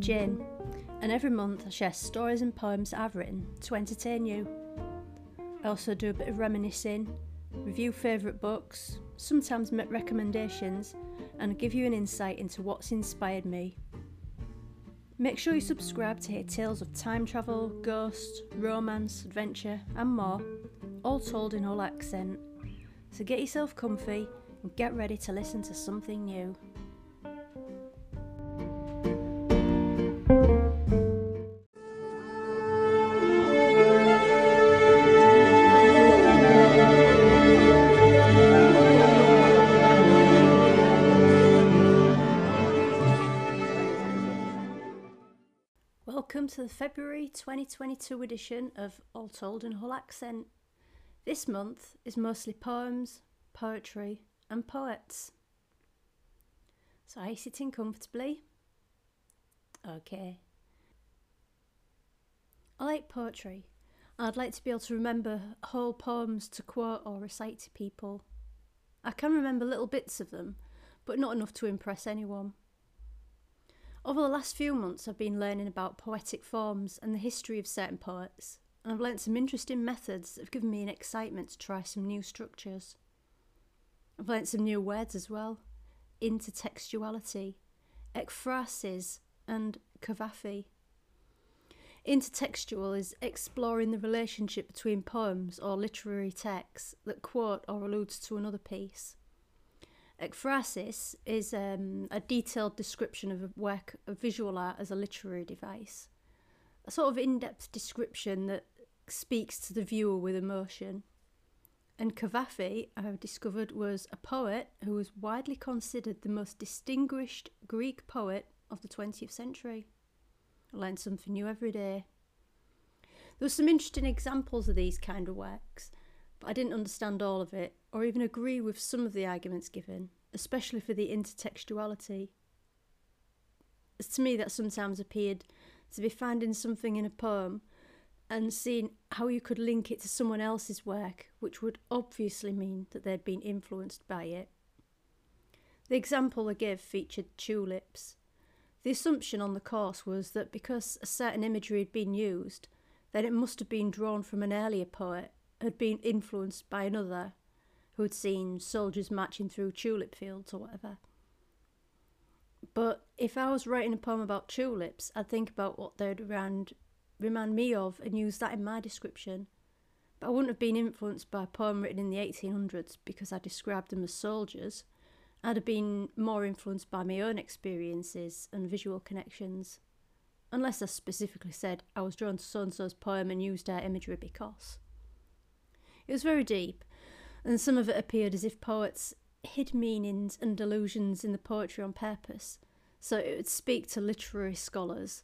I'm Jane, and every month I share stories and poems I've written to entertain you. I also do a bit of reminiscing, review favourite books, sometimes make recommendations, and give you an insight into what's inspired me. Make sure you subscribe to hear tales of time travel, ghosts, romance, adventure, and more, all told in Hull accent. So get yourself comfy and get ready to listen to something new. February 2022 edition of All Told in Hull Accent. This month is mostly poems, poetry, and poets. So, are you sitting comfortably? Okay. I like poetry. I'd like to be able to remember whole poems to quote or recite to people. I can remember little bits of them, but not enough to impress anyone. Over the last few months, I've been learning about poetic forms and the history of certain poets, and I've learnt some interesting methods that have given me an excitement to try some new structures. I've learnt some new words as well intertextuality, ekphrasis, and cavafy. Intertextual is exploring the relationship between poems or literary texts that quote or alludes to another piece. Ekphrasis is um, a detailed description of a work of visual art as a literary device, a sort of in depth description that speaks to the viewer with emotion. And Cavafy, I've discovered, was a poet who was widely considered the most distinguished Greek poet of the 20th century. I learn something new every day. There were some interesting examples of these kind of works, but I didn't understand all of it or even agree with some of the arguments given, especially for the intertextuality. As to me, that sometimes appeared to be finding something in a poem and seeing how you could link it to someone else's work, which would obviously mean that they'd been influenced by it. The example I gave featured tulips. The assumption on the course was that because a certain imagery had been used, then it must have been drawn from an earlier poet, had been influenced by another, who had seen soldiers marching through tulip fields or whatever. But if I was writing a poem about tulips, I'd think about what they'd around, remind me of and use that in my description. But I wouldn't have been influenced by a poem written in the 1800s because I described them as soldiers. I'd have been more influenced by my own experiences and visual connections. Unless I specifically said I was drawn to so and so's poem and used their imagery because. It was very deep, and some of it appeared as if poets hid meanings and delusions in the poetry on purpose, so it would speak to literary scholars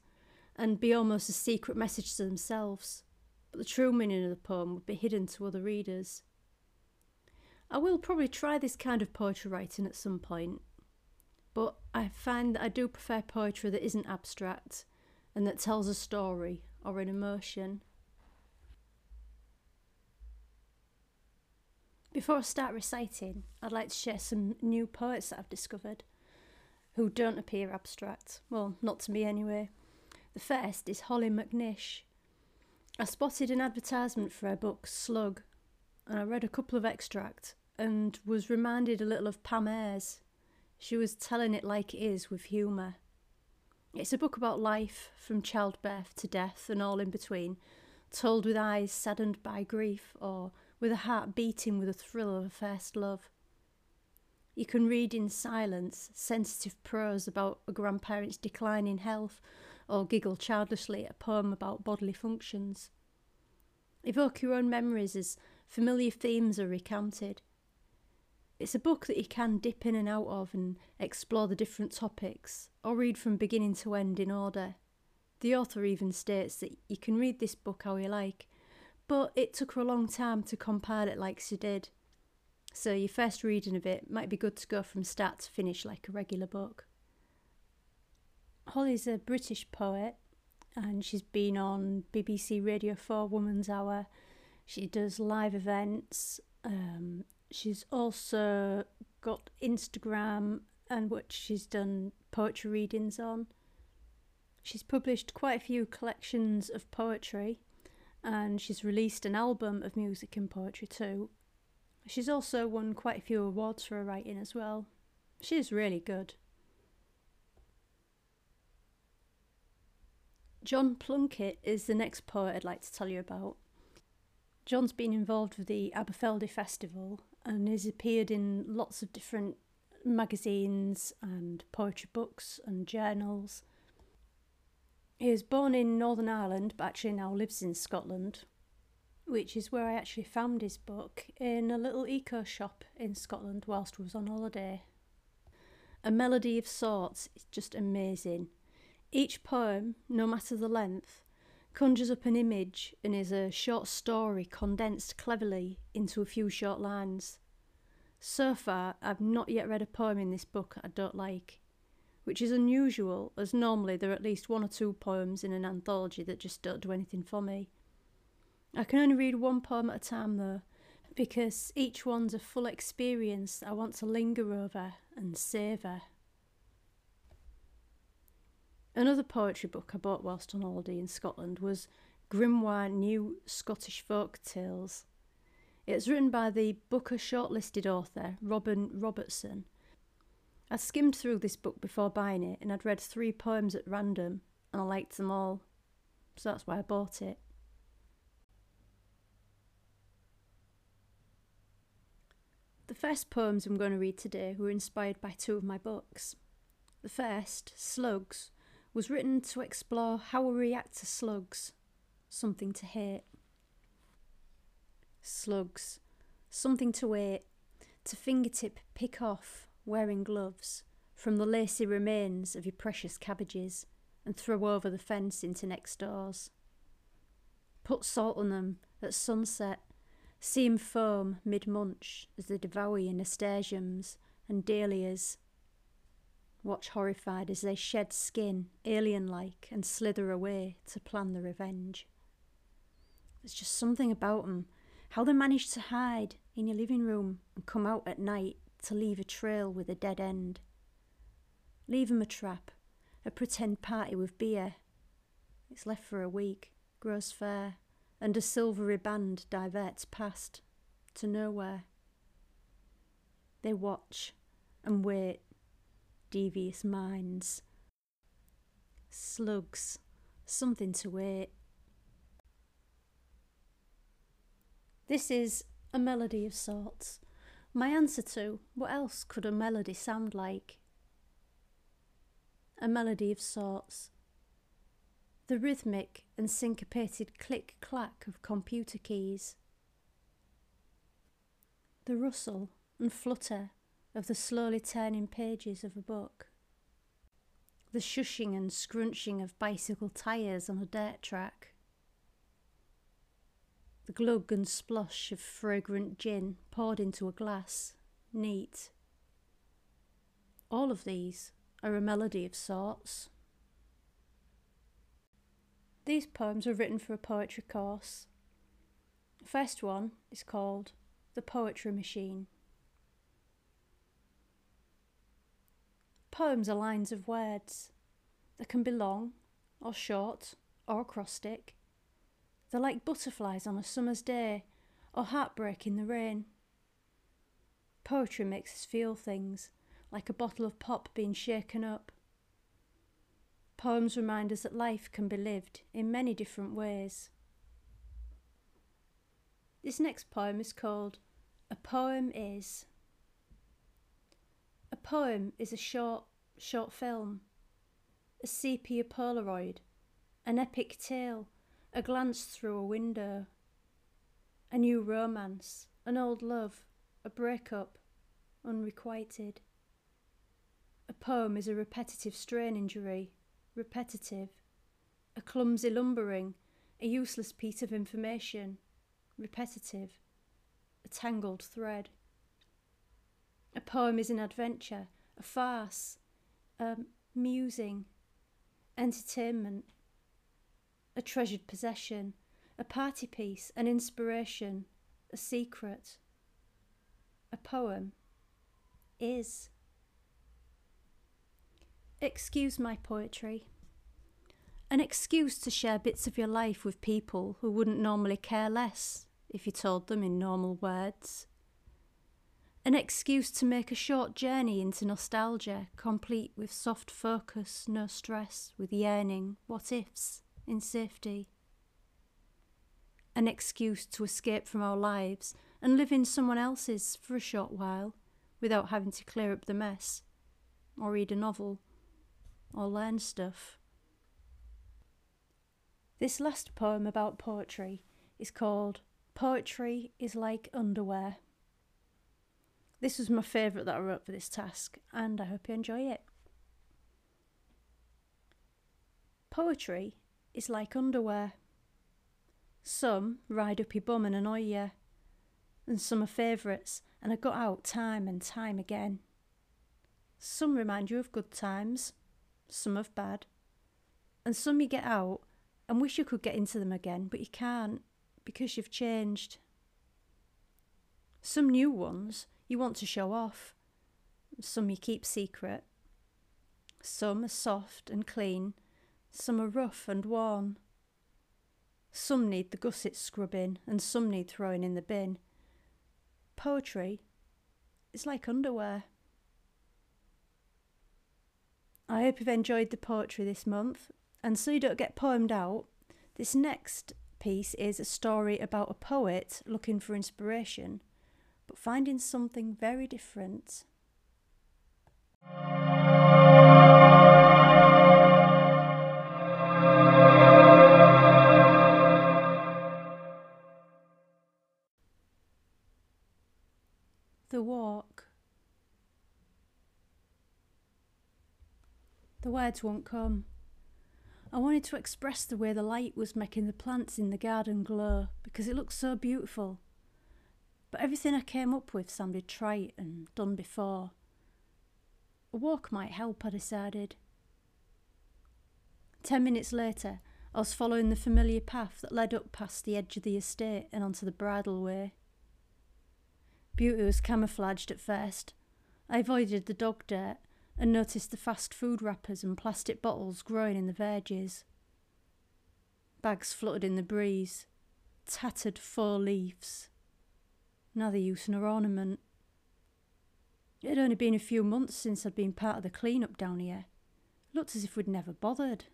and be almost a secret message to themselves, but the true meaning of the poem would be hidden to other readers. I will probably try this kind of poetry writing at some point, but I find that I do prefer poetry that isn't abstract and that tells a story or an emotion. Before I start reciting, I'd like to share some new poets that I've discovered who don't appear abstract. Well, not to me anyway. The first is Hollie McNish. I spotted an advertisement for her book Slug, and I read a couple of extracts and was reminded a little of Pam Ayres. She was telling it like it is with humour. It's a book about life, from childbirth to death and all in between, told with eyes saddened by grief or with a heart beating with the thrill of a first love. You can read in silence sensitive prose about a grandparent's decline in health, or giggle childishly at a poem about bodily functions. Evoke your own memories as familiar themes are recounted. It's a book that you can dip in and out of and explore the different topics, or read from beginning to end in order. The author even states that you can read this book how you like, but it took her a long time to compile it like she did. So your first reading of it might be good to go from start to finish like a regular book. Hollie's a British poet and she's been on BBC Radio 4 Woman's Hour. She does live events. Um, she's also got Instagram and which she's done poetry readings on. She's published quite a few collections of poetry and she's released an album of music and poetry too. She's also won quite a few awards for her writing as well. She is really good. John Plunkett is the next poet I'd like to tell you about. John's been involved with the Aberfeldy Festival and has appeared in lots of different magazines and poetry books and journals. He was born in Northern Ireland but actually now lives in Scotland, which is where I actually found his book in a little eco shop in Scotland whilst I was on holiday. A melody of sorts is just amazing. Each poem, no matter the length, conjures up an image and is a short story condensed cleverly into a few short lines. So far, I've not yet read a poem in this book I don't like, which is unusual, as normally there are at least one or two poems in an anthology that just don't do anything for me. I can only read one poem at a time though, because each one's a full experience I want to linger over and savour. Another poetry book I bought whilst on holiday in Scotland was Grimoire New Scottish Folk Tales it's written by the Booker shortlisted author Robin Robertson. I skimmed through this book before buying it and I'd read three poems at random and I liked them all, so that's why I bought it. The first poems I'm going to read today were inspired by two of my books. The first, Slugs, was written to explore how we react to slugs, something to hate slugs, something to eat, to fingertip pick off, wearing gloves, from the lacy remains of your precious cabbages, and throw over the fence into next doors. Put salt on them at sunset, see 'em foam mid munch as they devour your nasturtiums and dahlias. Watch horrified as they shed skin, alien like, and slither away to plan the revenge. There's just something about 'em how they manage to hide in your living room and come out at night to leave a trail with a dead end. Leave 'em a trap, a pretend party with beer. It's left for a week, grows fair, and a silvery band diverts past to nowhere. They watch and wait, devious minds. Slugs, something to wait. This is a melody of sorts. My answer to what else could a melody sound like? A melody of sorts. The rhythmic and syncopated click clack of computer keys. The rustle and flutter of the slowly turning pages of a book. The shushing and scrunching of bicycle tyres on a dirt track the glug and splosh of fragrant gin poured into a glass, neat. All of these are a melody of sorts. These poems were written for a poetry course. The first one is called The Poetry Machine. Poems are lines of words that can be long or short or acrostic they're like butterflies on a summer's day, or heartbreak in the rain. Poetry makes us feel things, like a bottle of pop being shaken up. Poems remind us that life can be lived in many different ways. This next poem is called A Poem Is. A poem is a short, short film, a sepia Polaroid, an epic tale a glance through a window, a new romance, an old love, a breakup, unrequited. A poem is a repetitive strain injury, repetitive, a clumsy lumbering, a useless piece of information, repetitive, a tangled thread. A poem is an adventure, a farce, a musing, entertainment, a treasured possession, a party piece, an inspiration, a secret. A poem is. Excuse my poetry. An excuse to share bits of your life with people who wouldn't normally care less if you told them in normal words. An excuse to make a short journey into nostalgia, complete with soft focus, no stress, with yearning, what ifs, in safety. An excuse to escape from our lives and live in someone else's for a short while without having to clear up the mess, or read a novel, or learn stuff. This last poem about poetry is called Poetry is Like Underwear. This was my favourite that I wrote for this task, and I hope you enjoy it. Poetry is like underwear. Some ride up your bum and annoy you, and some are favourites and are got out time and time again. Some remind you of good times, some of bad, and some you get out and wish you could get into them again, but you can't because you've changed. Some new ones you want to show off, some you keep secret. Some are soft and clean, some are rough and worn. Some need the gusset scrubbing, and some need throwing in the bin. Poetry is like underwear. I hope you've enjoyed the poetry this month, and so you don't get poemed out, this next piece is a story about a poet looking for inspiration, but finding something very different. The walk. The words won't come. I wanted to express the way the light was making the plants in the garden glow because it looked so beautiful. But everything I came up with sounded trite and done before. A walk might help, I decided. Ten minutes later, I was following the familiar path that led up past the edge of the estate and onto the bridle way. Beauty was camouflaged at first. I avoided the dog dirt and noticed the fast food wrappers and plastic bottles growing in the verges. Bags fluttered in the breeze, tattered faux leaves. Another use nor ornament. It had only been a few months since I'd been part of the clean-up down here. Looked as if we'd never bothered.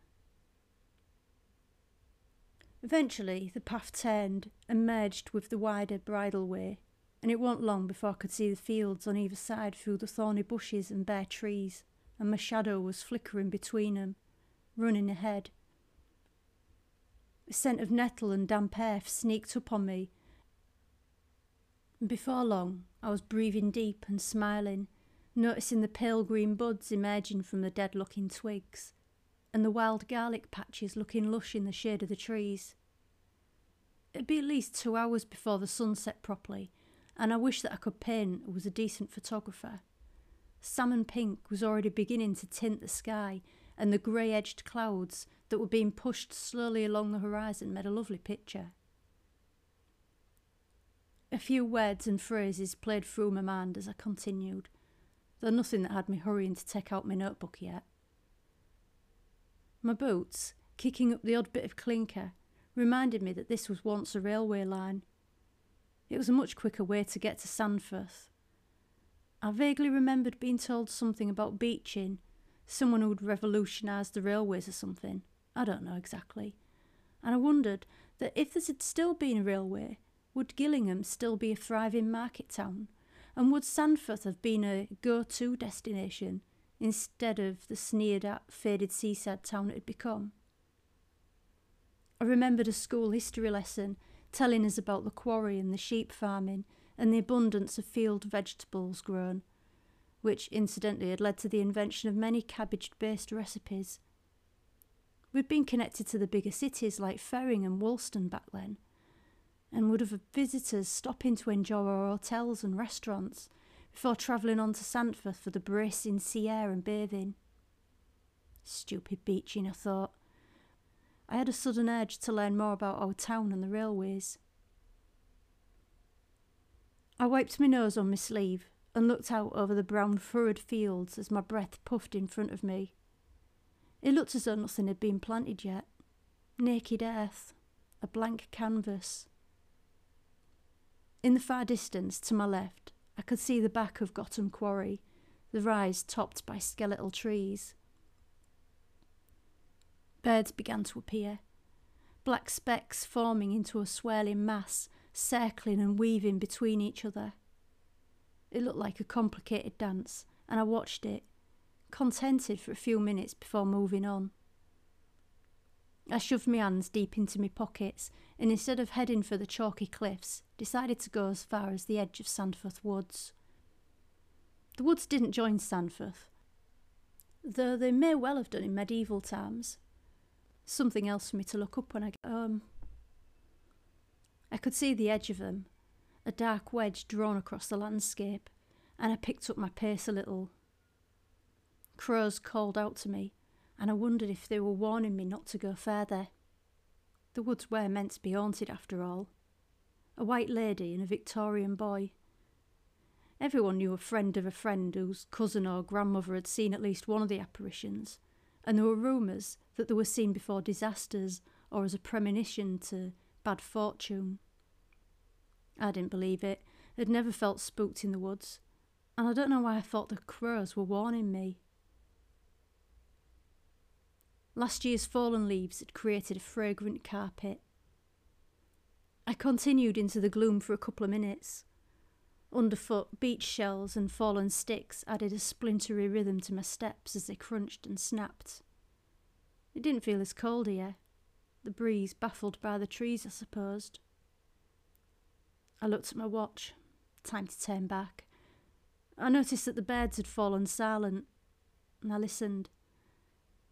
Eventually, the path turned and merged with the wider bridle way and it wasn't long before I could see the fields on either side through the thorny bushes and bare trees, and my shadow was flickering between them, running ahead. A scent of nettle and damp earth sneaked up on me, and before long I was breathing deep and smiling, noticing the pale green buds emerging from the dead looking twigs, and the wild garlic patches looking lush in the shade of the trees. It'd be at least two hours before the sun set properly, and I wish that I could paint was a decent photographer. Salmon pink was already beginning to tint the sky, and the grey edged clouds that were being pushed slowly along the horizon made a lovely picture. A few words and phrases played through my mind as I continued, though nothing that had me hurrying to take out my notebook yet. My boots, kicking up the odd bit of clinker, reminded me that this was once a railway line, it was a much quicker way to get to Sandforth. I vaguely remembered being told something about Beeching, someone who would revolutionised the railways or something. I don't know exactly. And I wondered that if there had still been a railway, would Gillingham still be a thriving market town? And would Sandforth have been a go to destination instead of the sneered at, faded seaside town it had become? I remembered a school history lesson telling us about the quarry and the sheep farming and the abundance of field vegetables grown, which incidentally had led to the invention of many cabbage based recipes. We'd been connected to the bigger cities like Ferring and Woolston back then, and would have visitors stopping to enjoy our hotels and restaurants before travelling on to Sandforth for the bracing sea air and bathing. Stupid Beeching, I thought. I had a sudden urge to learn more about our town and the railways. I wiped my nose on my sleeve and looked out over the brown furrowed fields as my breath puffed in front of me. It looked as though nothing had been planted yet. Naked earth, a blank canvas. In the far distance, to my left, I could see the back of Gotham Quarry, the rise topped by skeletal trees. Birds began to appear, black specks forming into a swirling mass, circling and weaving between each other. It looked like a complicated dance, and I watched it, contented for a few minutes before moving on. I shoved my hands deep into my pockets and instead of heading for the chalky cliffs, decided to go as far as the edge of Sandforth Woods. The woods didn't join Sandforth, though they may well have done in medieval times. Something else for me to look up when I get home. I could see the edge of them, a dark wedge drawn across the landscape, and I picked up my pace a little. Crows called out to me, and I wondered if they were warning me not to go further. The woods were meant to be haunted after all. A white lady and a Victorian boy. Everyone knew a friend of a friend whose cousin or grandmother had seen at least one of the apparitions, and there were rumours that they were seen before disasters or as a premonition to bad fortune. I didn't believe it, had never felt spooked in the woods, and I don't know why I thought the crows were warning me. Last year's fallen leaves had created a fragrant carpet. I continued into the gloom for a couple of minutes. Underfoot, beach shells and fallen sticks added a splintery rhythm to my steps as they crunched and snapped. It didn't feel as cold here, the breeze baffled by the trees, I supposed. I looked at my watch. Time to turn back. I noticed that the birds had fallen silent, and I listened.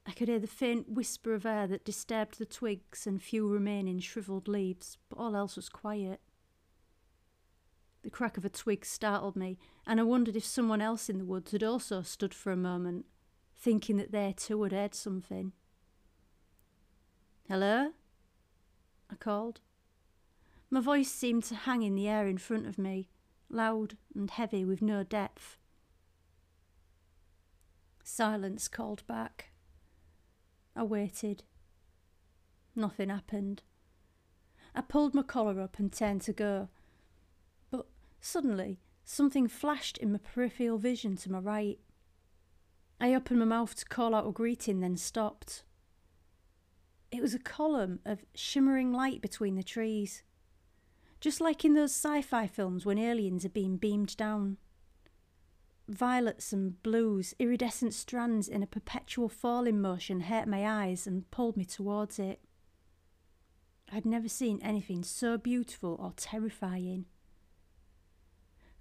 I could hear the faint whisper of air that disturbed the twigs and few remaining shrivelled leaves, but all else was quiet. The crack of a twig startled me, and I wondered if someone else in the woods had also stood for a moment, thinking that they too had heard something. Hello? I called. My voice seemed to hang in the air in front of me, loud and heavy with no depth. Silence called back. I waited. Nothing happened. I pulled my collar up and turned to go. Suddenly, something flashed in my peripheral vision to my right. I opened my mouth to call out a greeting, then stopped. It was a column of shimmering light between the trees. Just like in those sci fi films when aliens are being beamed down violets and blues, iridescent strands in a perpetual falling motion hurt my eyes and pulled me towards it. I'd never seen anything so beautiful or terrifying.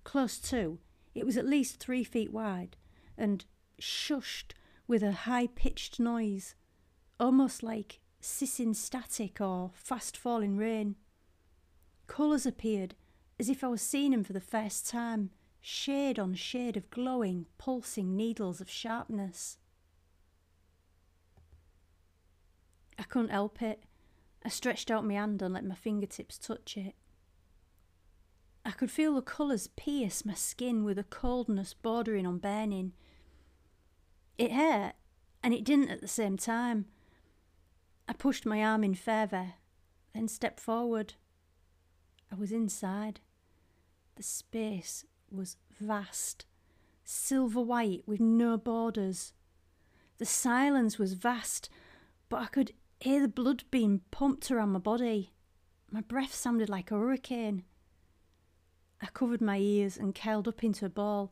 Close to, it was at least three feet wide and shushed with a high pitched noise, almost like sissing static or fast falling rain. Colours appeared as if I was seeing them for the first time shade on shade of glowing, pulsing needles of sharpness. I couldn't help it. I stretched out my hand and let my fingertips touch it. I could feel the colours pierce my skin with a coldness bordering on burning. It hurt, and it didn't at the same time. I pushed my arm in further, then stepped forward. I was inside. The space was vast, silver white with no borders. The silence was vast, but I could hear the blood being pumped around my body. My breath sounded like a hurricane. I covered my ears and curled up into a ball.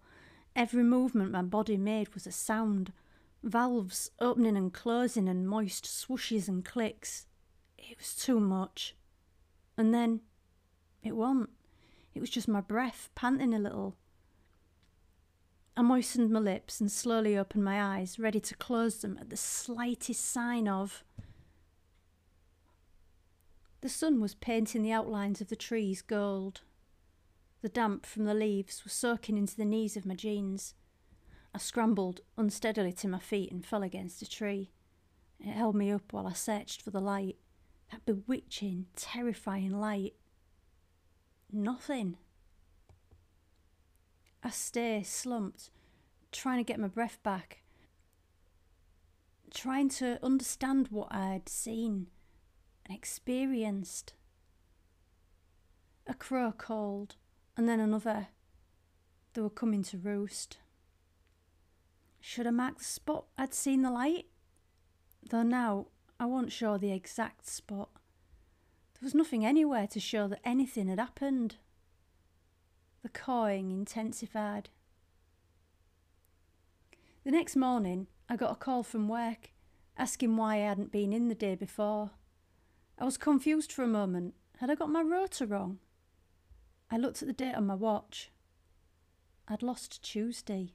Every movement my body made was a sound valves opening and closing, and moist swooshes and clicks. It was too much. And then it wasn't. It was just my breath panting a little. I moistened my lips and slowly opened my eyes, ready to close them at the slightest sign of. The sun was painting the outlines of the trees gold. The damp from the leaves was soaking into the knees of my jeans. I scrambled unsteadily to my feet and fell against a tree. It held me up while I searched for the light, that bewitching, terrifying light. Nothing. I stay slumped, trying to get my breath back. trying to understand what I'd seen and experienced. A crow called, and then another. They were coming to roost. Should I mark the spot I'd seen the light? Though now I wasn't sure the exact spot. There was nothing anywhere to show that anything had happened. The cawing intensified. The next morning, I got a call from work asking why I hadn't been in the day before. I was confused for a moment. Had I got my rota wrong? I looked at the date on my watch. I'd lost Tuesday.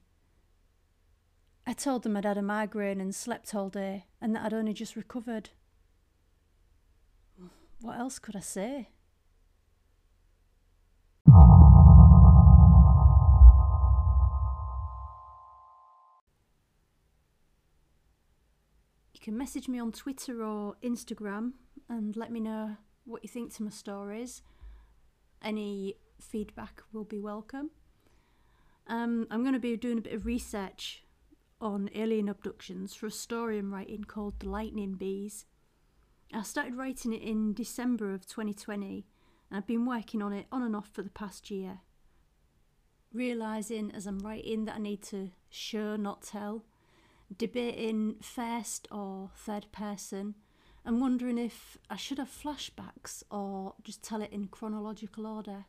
I told them I'd had a migraine and slept all day and that I'd only just recovered. What else could I say? You can message me on Twitter or Instagram and let me know what you think to my stories. Any feedback will be welcome. Um, I'm going to be doing a bit of research on alien abductions for a story I'm writing called The Lightning Bees. I started writing it in December of 2020 and I've been working on it on and off for the past year. Realising as I'm writing that I need to show, not tell, debating first or third person, and wondering if I should have flashbacks or just tell it in chronological order.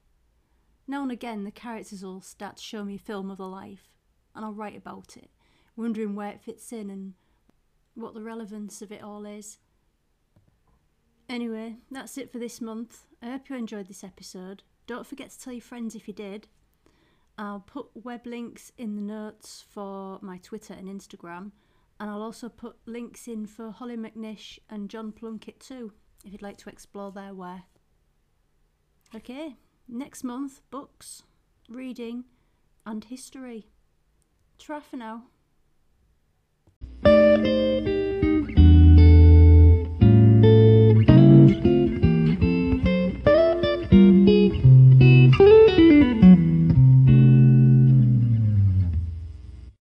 Now and again, the characters will start to show me a film of their life, and I'll write about it, wondering where it fits in and what the relevance of it all is. Anyway, that's it for this month. I hope you enjoyed this episode. Don't forget to tell your friends if you did. I'll put web links in the notes for my Twitter and Instagram, and I'll also put links in for Hollie McNish and John Plunkett too, if you'd like to explore their work. Okay, next month books, reading, and history. Ta for now.